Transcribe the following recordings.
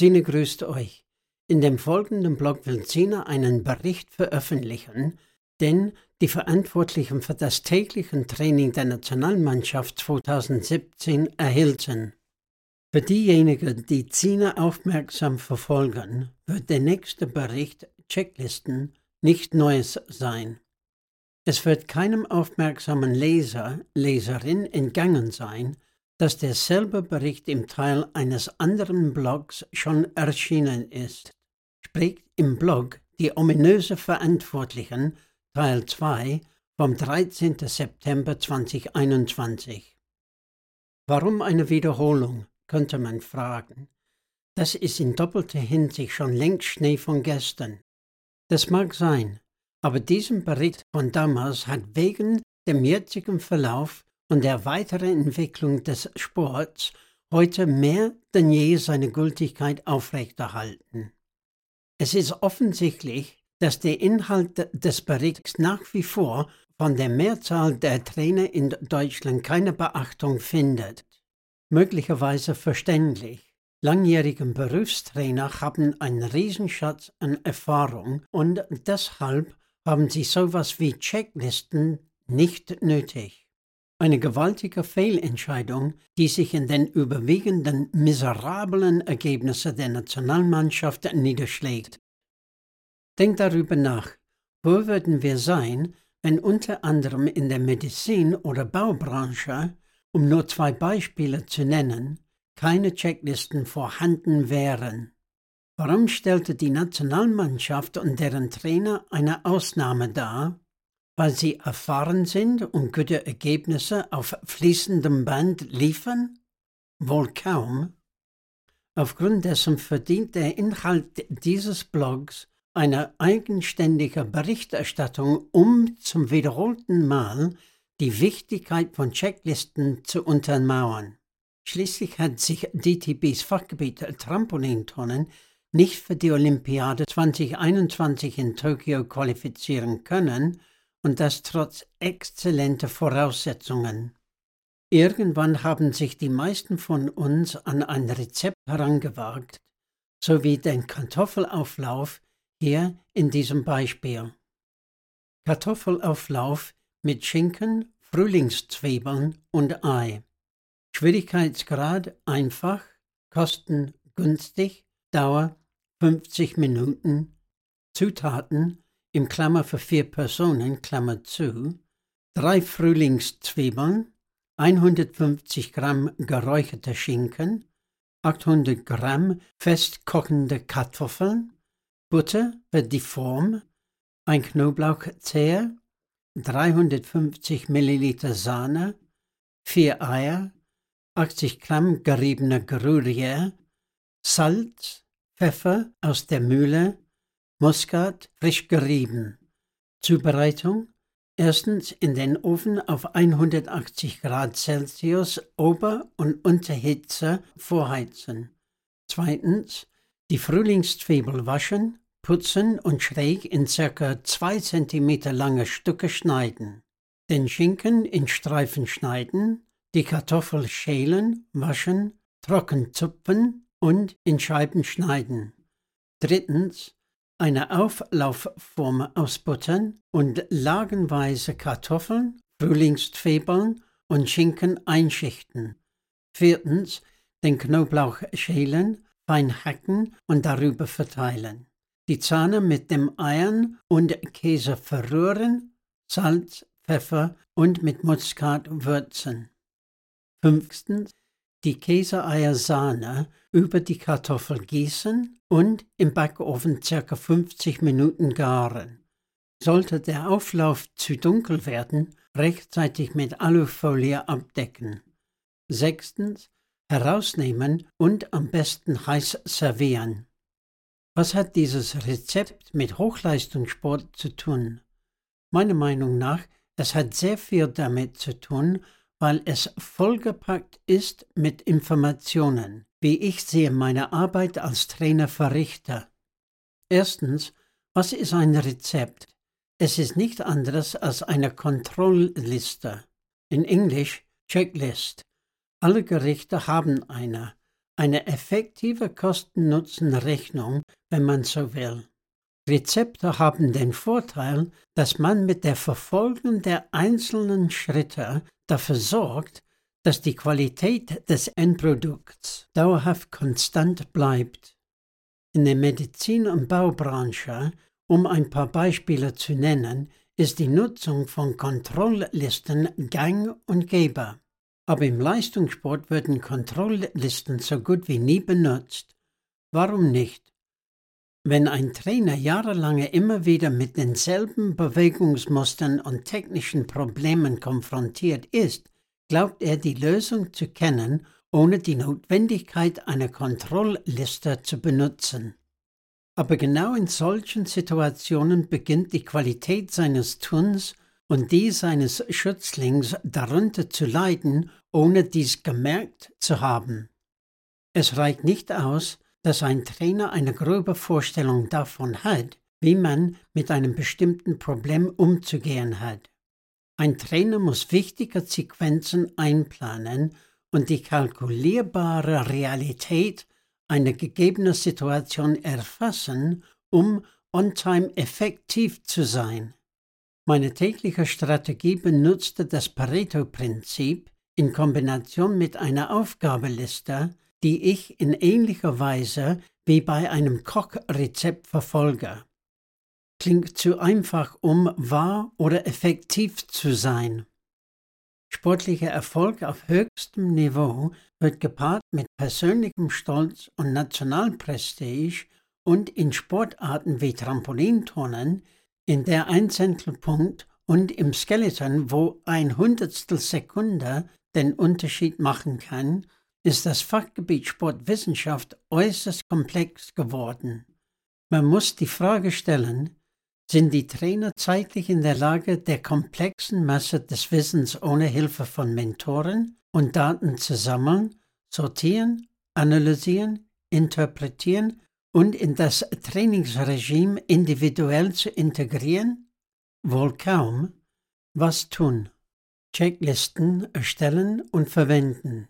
Zine grüßt euch. In dem folgenden Blog will Zine einen Bericht veröffentlichen, den die Verantwortlichen für das tägliche Training der Nationalmannschaft 2017 erhielten. Für diejenigen, die Zine aufmerksam verfolgen, wird der nächste Bericht Checklisten nicht Neues sein. Es wird keinem aufmerksamen Leser, Leserin entgangen sein, dass derselbe Bericht im Teil eines anderen Blogs schon erschienen ist. Spricht im Blog Die ominöse Verantwortlichen Teil 2 vom 13. September 2021. Warum eine Wiederholung, könnte man fragen. Das ist in doppelter Hinsicht schon längst Schnee von gestern. Das mag sein, aber diesen Bericht von damals hat wegen dem jetzigen Verlauf und der weiteren Entwicklung des Sports heute mehr denn je seine Gültigkeit aufrechterhalten. Es ist offensichtlich, dass der Inhalt des Berichts nach wie vor von der Mehrzahl der Trainer in Deutschland keine Beachtung findet. Möglicherweise verständlich. Langjährige Berufstrainer haben einen Riesenschatz an Erfahrung und deshalb haben sie sowas wie Checklisten nicht nötig. Eine gewaltige Fehlentscheidung, die sich in den überwiegenden miserablen Ergebnissen der Nationalmannschaft niederschlägt. Denkt darüber nach, wo würden wir sein, wenn unter anderem in der Medizin- oder Baubranche, um nur zwei Beispiele zu nennen, keine Checklisten vorhanden wären. Warum stellte die Nationalmannschaft und deren Trainer eine Ausnahme dar? Weil sie erfahren sind und gute Ergebnisse auf fließendem Band liefern? Wohl kaum. Aufgrund dessen verdient der Inhalt dieses Blogs eine eigenständige Berichterstattung, um zum wiederholten Mal die Wichtigkeit von Checklisten zu untermauern. Schließlich hat sich DTBs Fachgebiet Trampolintonnen nicht für die Olympiade 2021 in Tokio qualifizieren können und das trotz exzellenter Voraussetzungen. Irgendwann haben sich die meisten von uns an ein Rezept herangewagt, sowie den Kartoffelauflauf hier in diesem Beispiel. Kartoffelauflauf mit Schinken, Frühlingszwiebeln und Ei. Schwierigkeitsgrad einfach, Kosten günstig, Dauer 50 Minuten, Zutaten im Klammer für vier Personen, Klammer zu, drei Frühlingszwiebeln, 150 Gramm geräucherter Schinken, 800 Gramm festkochende Kartoffeln, Butter für die Form, ein Knoblauchzehe, 350 Milliliter Sahne, vier Eier, 80 Gramm geriebene Gruyère, Salz, Pfeffer aus der Mühle, Muskat frisch gerieben. Zubereitung Erstens in den Ofen auf 180 Grad Celsius Ober- und Unterhitze vorheizen. Zweitens die Frühlingszwiebel waschen, putzen und schräg in ca. 2 cm lange Stücke schneiden. Den Schinken in Streifen schneiden, die Kartoffel schälen, waschen, trocken zupfen und in Scheiben schneiden. Drittens eine Auflaufform ausbuttern und lagenweise Kartoffeln, Frühlingszwiebeln und Schinken einschichten. Viertens den Knoblauch schälen, fein hacken und darüber verteilen. Die Zahne mit dem Eiern und Käse verrühren, Salz, Pfeffer und mit Muskat würzen. Fünftens die Käseeiersahne über die Kartoffel gießen und im Backofen ca. 50 Minuten garen. Sollte der Auflauf zu dunkel werden, rechtzeitig mit Alufolie abdecken. Sechstens, herausnehmen und am besten heiß servieren. Was hat dieses Rezept mit Hochleistungssport zu tun? Meiner Meinung nach, es hat sehr viel damit zu tun, weil es vollgepackt ist mit Informationen, wie ich sie meine Arbeit als Trainer verrichte. Erstens, was ist ein Rezept? Es ist nicht anderes als eine Kontrollliste. In Englisch Checklist. Alle Gerichte haben eine. eine effektive Kosten-Nutzen-Rechnung, wenn man so will. Rezepte haben den Vorteil, dass man mit der Verfolgung der einzelnen Schritte dafür sorgt, dass die Qualität des Endprodukts dauerhaft konstant bleibt. In der Medizin- und Baubranche, um ein paar Beispiele zu nennen, ist die Nutzung von Kontrolllisten gang und gäbe. Aber im Leistungssport werden Kontrolllisten so gut wie nie benutzt. Warum nicht? Wenn ein Trainer jahrelang immer wieder mit denselben Bewegungsmustern und technischen Problemen konfrontiert ist, glaubt er die Lösung zu kennen, ohne die Notwendigkeit einer Kontrollliste zu benutzen. Aber genau in solchen Situationen beginnt die Qualität seines Tuns und die seines Schützlings darunter zu leiden, ohne dies gemerkt zu haben. Es reicht nicht aus, dass ein Trainer eine grobe Vorstellung davon hat, wie man mit einem bestimmten Problem umzugehen hat. Ein Trainer muss wichtige Sequenzen einplanen und die kalkulierbare Realität einer gegebenen Situation erfassen, um on-time effektiv zu sein. Meine tägliche Strategie benutzte das Pareto-Prinzip in Kombination mit einer Aufgabeliste, die ich in ähnlicher Weise wie bei einem Kochrezept verfolge klingt zu einfach, um wahr oder effektiv zu sein. Sportlicher Erfolg auf höchstem Niveau wird gepaart mit persönlichem Stolz und Nationalprestige und in Sportarten wie Trampolinturnen, in der ein Zentelpunkt und im Skeleton, wo ein Hundertstel Sekunde den Unterschied machen kann, ist das Fachgebiet Sportwissenschaft äußerst komplex geworden. Man muss die Frage stellen, sind die Trainer zeitlich in der Lage, der komplexen Masse des Wissens ohne Hilfe von Mentoren und Daten zu sammeln, sortieren, analysieren, interpretieren und in das Trainingsregime individuell zu integrieren? Wohl kaum. Was tun? Checklisten erstellen und verwenden.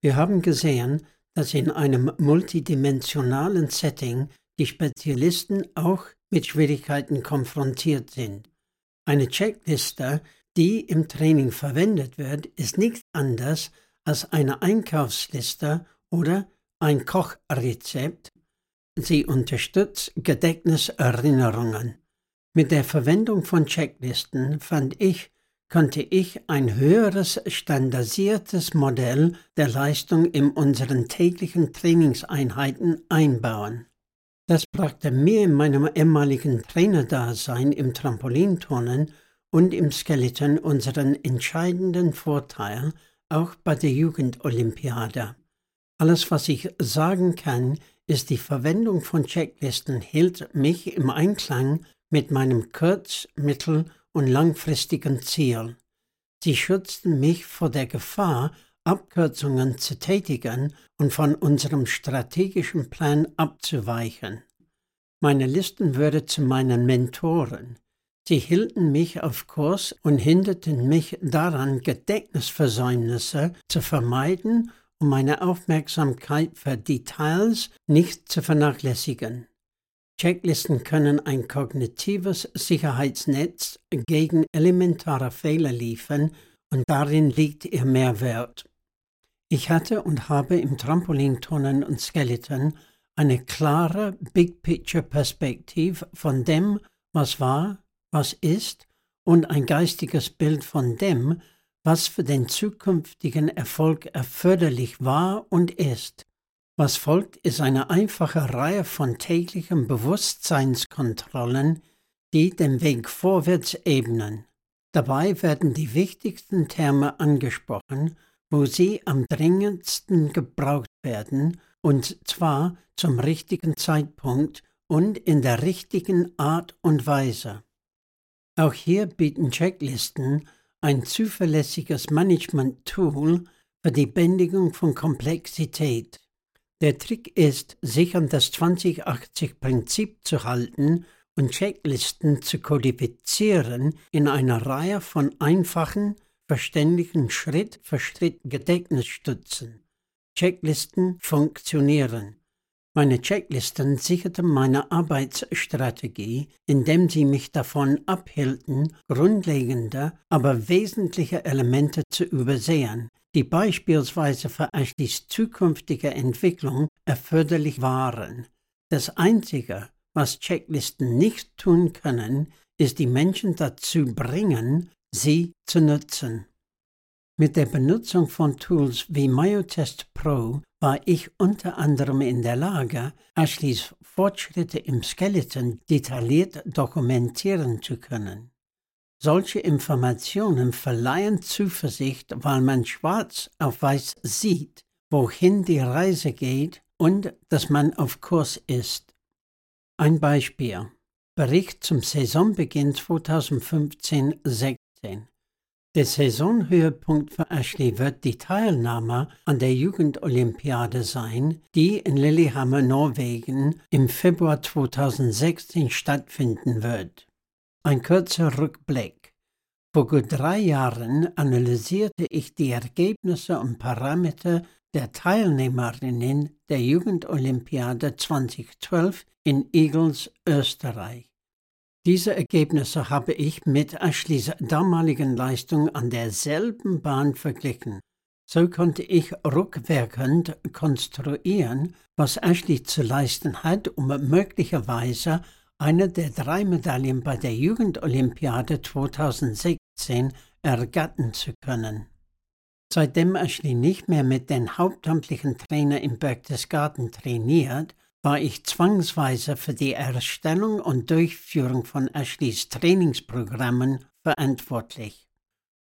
Wir haben gesehen, dass in einem multidimensionalen Setting die Spezialisten auch mit Schwierigkeiten konfrontiert sind. Eine Checkliste, die im Training verwendet wird, ist nichts anders als eine Einkaufsliste oder ein Kochrezept. Sie unterstützt Gedächtniserinnerungen. Mit der Verwendung von Checklisten fand ich, konnte ich ein höheres standardisiertes Modell der Leistung in unseren täglichen Trainingseinheiten einbauen. Das brachte mir in meinem ehemaligen Trainerdasein im Trampolinturnen und im Skeleton unseren entscheidenden Vorteil auch bei der Jugendolympiade. Alles, was ich sagen kann, ist, die Verwendung von Checklisten hielt mich im Einklang mit meinem kurz-, mittel- und langfristigen Ziel. Sie schützten mich vor der Gefahr, Abkürzungen zu tätigen und von unserem strategischen Plan abzuweichen. Meine Listen würde zu meinen Mentoren. Sie hielten mich auf Kurs und hinderten mich daran, Gedächtnisversäumnisse zu vermeiden und meine Aufmerksamkeit für Details nicht zu vernachlässigen. Checklisten können ein kognitives Sicherheitsnetz gegen elementare Fehler liefern und darin liegt ihr Mehrwert. Ich hatte und habe im Trampolinturnen und Skeleton eine klare Big-Picture-Perspektive von dem, was war, was ist und ein geistiges Bild von dem, was für den zukünftigen Erfolg erforderlich war und ist. Was folgt, ist eine einfache Reihe von täglichen Bewusstseinskontrollen, die den Weg vorwärts ebnen. Dabei werden die wichtigsten Terme angesprochen wo sie am dringendsten gebraucht werden, und zwar zum richtigen Zeitpunkt und in der richtigen Art und Weise. Auch hier bieten Checklisten ein zuverlässiges Management-Tool für die Bändigung von Komplexität. Der Trick ist, sich an das 2080-Prinzip zu halten und Checklisten zu kodifizieren in einer Reihe von einfachen, verständigen Schritt für Schritt Gedächtnisstützen. Checklisten funktionieren. Meine Checklisten sicherten meine Arbeitsstrategie, indem sie mich davon abhielten, grundlegende, aber wesentliche Elemente zu übersehen, die beispielsweise für Ashleys zukünftige Entwicklung erforderlich waren. Das Einzige, was Checklisten nicht tun können, ist die Menschen dazu bringen, sie zu nutzen. Mit der Benutzung von Tools wie Myotest Pro war ich unter anderem in der Lage, Ashleys Fortschritte im Skeleton detailliert dokumentieren zu können. Solche Informationen verleihen Zuversicht, weil man schwarz auf weiß sieht, wohin die Reise geht und dass man auf Kurs ist. Ein Beispiel. Bericht zum Saisonbeginn 2015-16. Der Saisonhöhepunkt für Ashley wird die Teilnahme an der Jugendolympiade sein, die in Lillehammer, Norwegen im Februar 2016 stattfinden wird. Ein kurzer Rückblick. Vor gut drei Jahren analysierte ich die Ergebnisse und Parameter der Teilnehmerinnen der Jugendolympiade 2012 in Eagles, Österreich. Diese Ergebnisse habe ich mit Ashleys damaligen Leistung an derselben Bahn verglichen. So konnte ich rückwirkend konstruieren, was Ashley zu leisten hat, um möglicherweise eine der drei Medaillen bei der Jugendolympiade 2016 ergattern zu können. Seitdem Ashley nicht mehr mit den hauptamtlichen Trainer im Berchtesgaden trainiert, war ich zwangsweise für die Erstellung und Durchführung von Ashleys Trainingsprogrammen verantwortlich.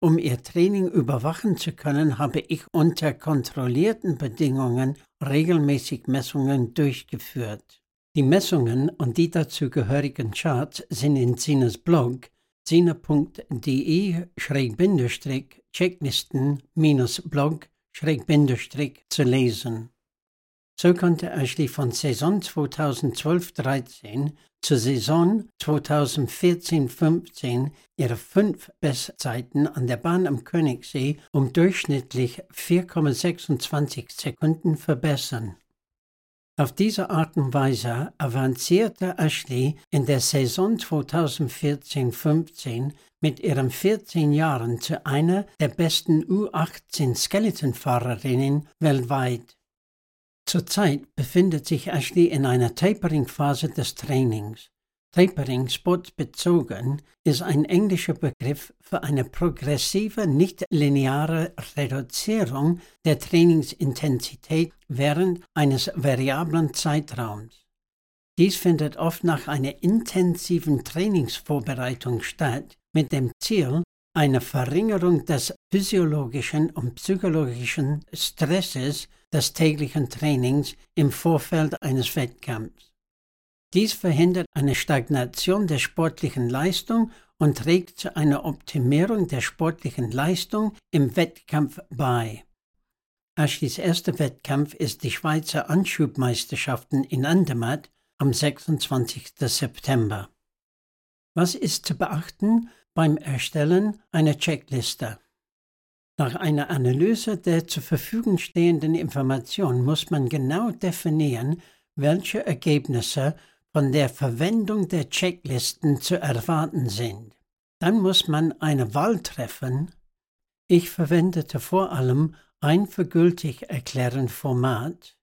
Um ihr Training überwachen zu können, habe ich unter kontrollierten Bedingungen regelmäßig Messungen durchgeführt. Die Messungen und die dazugehörigen Charts sind in Sinas Blog sina.de-checklisten-blog zu lesen. So konnte Ashley von Saison 2012-13 zur Saison 2014-15 ihre fünf Bestzeiten an der Bahn am Königssee um durchschnittlich 4,26 Sekunden verbessern. Auf diese Art und Weise avancierte Ashley in der Saison 2014-15 mit ihren 14 Jahren zu einer der besten U18 Skeletonfahrerinnen weltweit. Zurzeit befindet sich Ashley in einer Tapering-Phase des Trainings. Tapering, sportbezogen, ist ein englischer Begriff für eine progressive, nicht lineare Reduzierung der Trainingsintensität während eines variablen Zeitraums. Dies findet oft nach einer intensiven Trainingsvorbereitung statt, mit dem Ziel, eine Verringerung des physiologischen und psychologischen Stresses des täglichen Trainings im Vorfeld eines Wettkampfs. Dies verhindert eine Stagnation der sportlichen Leistung und trägt zu einer Optimierung der sportlichen Leistung im Wettkampf bei. Ashleys erster Wettkampf ist die Schweizer Anschubmeisterschaften in Andermatt am 26. September. Was ist zu beachten beim Erstellen einer Checkliste? Nach einer Analyse der zur Verfügung stehenden Informationen muss man genau definieren, welche Ergebnisse von der Verwendung der Checklisten zu erwarten sind. Dann muss man eine Wahl treffen. Ich verwendete vor allem ein für gültig erklären Format.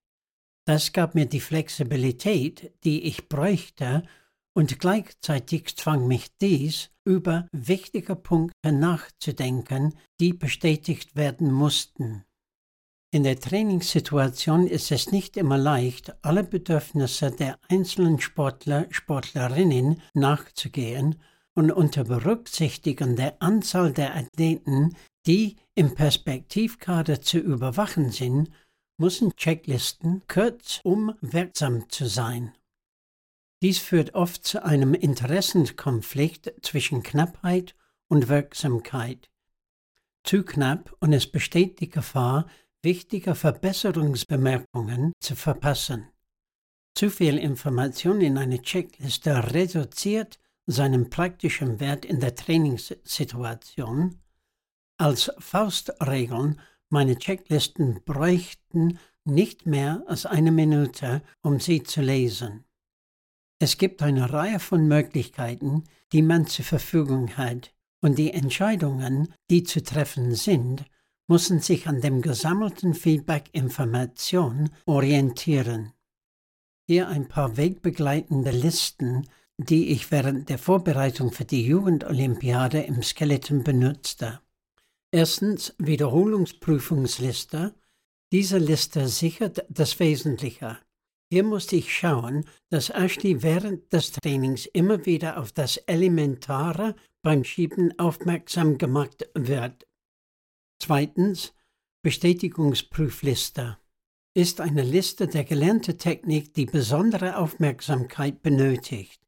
Das gab mir die Flexibilität, die ich bräuchte, und gleichzeitig zwang mich dies, über wichtige Punkte nachzudenken, die bestätigt werden mussten. In der Trainingssituation ist es nicht immer leicht, alle Bedürfnisse der einzelnen Sportler, Sportlerinnen nachzugehen und unter Berücksichtigung der Anzahl der Athleten, die im Perspektivkader zu überwachen sind, müssen Checklisten kurz, um wirksam zu sein. Dies führt oft zu einem Interessenkonflikt zwischen Knappheit und Wirksamkeit. Zu knapp und es besteht die Gefahr, wichtige Verbesserungsbemerkungen zu verpassen. Zu viel Information in eine Checkliste reduziert seinen praktischen Wert in der Trainingssituation. Als Faustregeln meine Checklisten bräuchten nicht mehr als eine Minute, um sie zu lesen. Es gibt eine Reihe von Möglichkeiten, die man zur Verfügung hat, und die Entscheidungen, die zu treffen sind, müssen sich an dem gesammelten Feedback-Information orientieren. Hier ein paar wegbegleitende Listen, die ich während der Vorbereitung für die Jugendolympiade im Skeleton benutzte. Erstens Wiederholungsprüfungsliste. Diese Liste sichert das Wesentliche. Hier musste ich schauen, dass Ashley während des Trainings immer wieder auf das Elementare beim Schieben aufmerksam gemacht wird. Zweitens Bestätigungsprüfliste ist eine Liste der gelernten Technik, die besondere Aufmerksamkeit benötigt.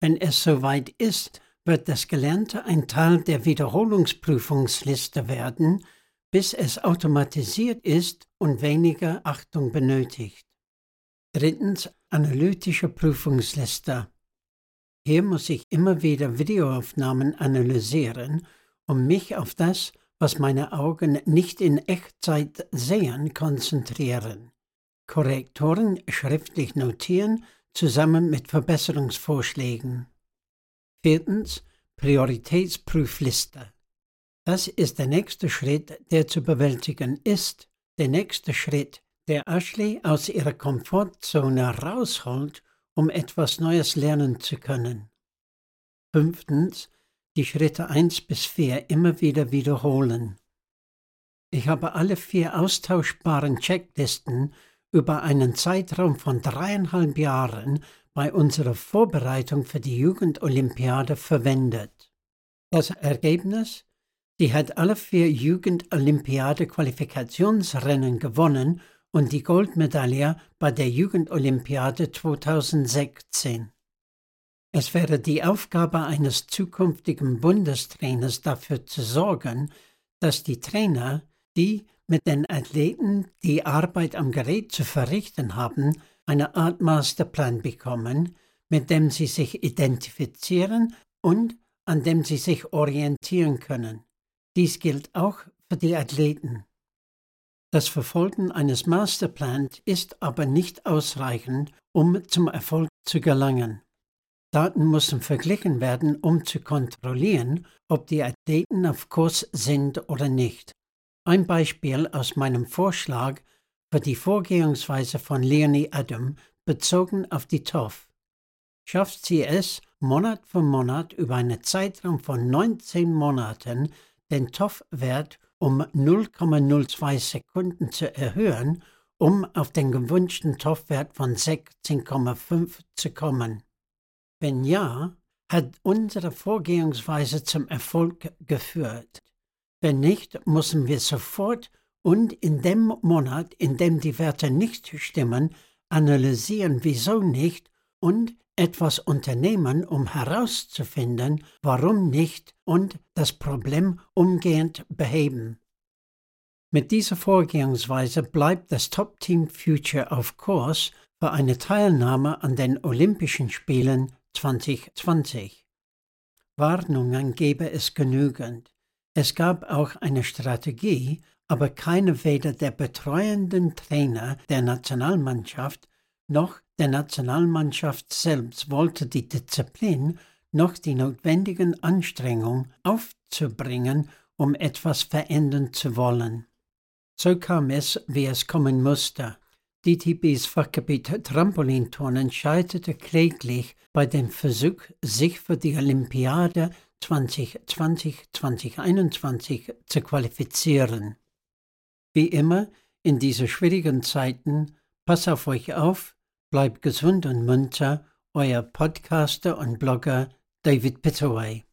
Wenn es soweit ist, wird das Gelernte ein Teil der Wiederholungsprüfungsliste werden, bis es automatisiert ist und weniger Achtung benötigt. Drittens analytische Prüfungsliste. Hier muss ich immer wieder Videoaufnahmen analysieren, um mich auf das, was meine Augen nicht in Echtzeit sehen, konzentrieren. Korrektoren schriftlich notieren zusammen mit Verbesserungsvorschlägen. Viertens Prioritätsprüfliste. Das ist der nächste Schritt, der zu bewältigen ist. Der nächste Schritt, der Ashley aus ihrer Komfortzone rausholt, um etwas Neues lernen zu können. Fünftens, die Schritte 1 bis 4 immer wieder wiederholen. Ich habe alle vier austauschbaren Checklisten über einen Zeitraum von dreieinhalb Jahren bei unserer Vorbereitung für die Jugendolympiade verwendet. Das Ergebnis? Sie hat alle vier Jugendolympiade-Qualifikationsrennen gewonnen und die Goldmedaille bei der Jugendolympiade 2016. Es wäre die Aufgabe eines zukünftigen Bundestrainers dafür zu sorgen, dass die Trainer, die mit den Athleten die Arbeit am Gerät zu verrichten haben, eine Art Masterplan bekommen, mit dem sie sich identifizieren und an dem sie sich orientieren können. Dies gilt auch für die Athleten. Das Verfolgen eines Masterplans ist aber nicht ausreichend, um zum Erfolg zu gelangen. Daten müssen verglichen werden, um zu kontrollieren, ob die Athleten auf Kurs sind oder nicht. Ein Beispiel aus meinem Vorschlag für die Vorgehensweise von Leonie Adam bezogen auf die TOF. Schafft sie es, Monat für Monat über einen Zeitraum von 19 Monaten den TOF-Wert um 0,02 Sekunden zu erhöhen, um auf den gewünschten TOF-Wert von 16,5 zu kommen? Wenn ja, hat unsere Vorgehensweise zum Erfolg geführt. Wenn nicht, müssen wir sofort und in dem Monat, in dem die Werte nicht stimmen, analysieren, wieso nicht und etwas unternehmen, um herauszufinden, warum nicht und das Problem umgehend beheben. Mit dieser Vorgehensweise bleibt das Top-Team Future auf Kurs für eine Teilnahme an den Olympischen Spielen 2020. Warnungen gäbe es genügend. Es gab auch eine Strategie, aber keine weder der betreuenden Trainer der Nationalmannschaft noch der Nationalmannschaft selbst wollte die Disziplin noch die notwendigen Anstrengungen aufzubringen, um etwas verändern zu wollen. So kam es, wie es kommen musste. DTBs Fachgebiet Trampolinturnen scheiterte kläglich bei dem Versuch, sich für die Olympiade 2020-2021 zu qualifizieren. Wie immer in diesen schwierigen Zeiten, pass auf euch auf, bleibt gesund und munter, euer Podcaster und Blogger David Pittaway.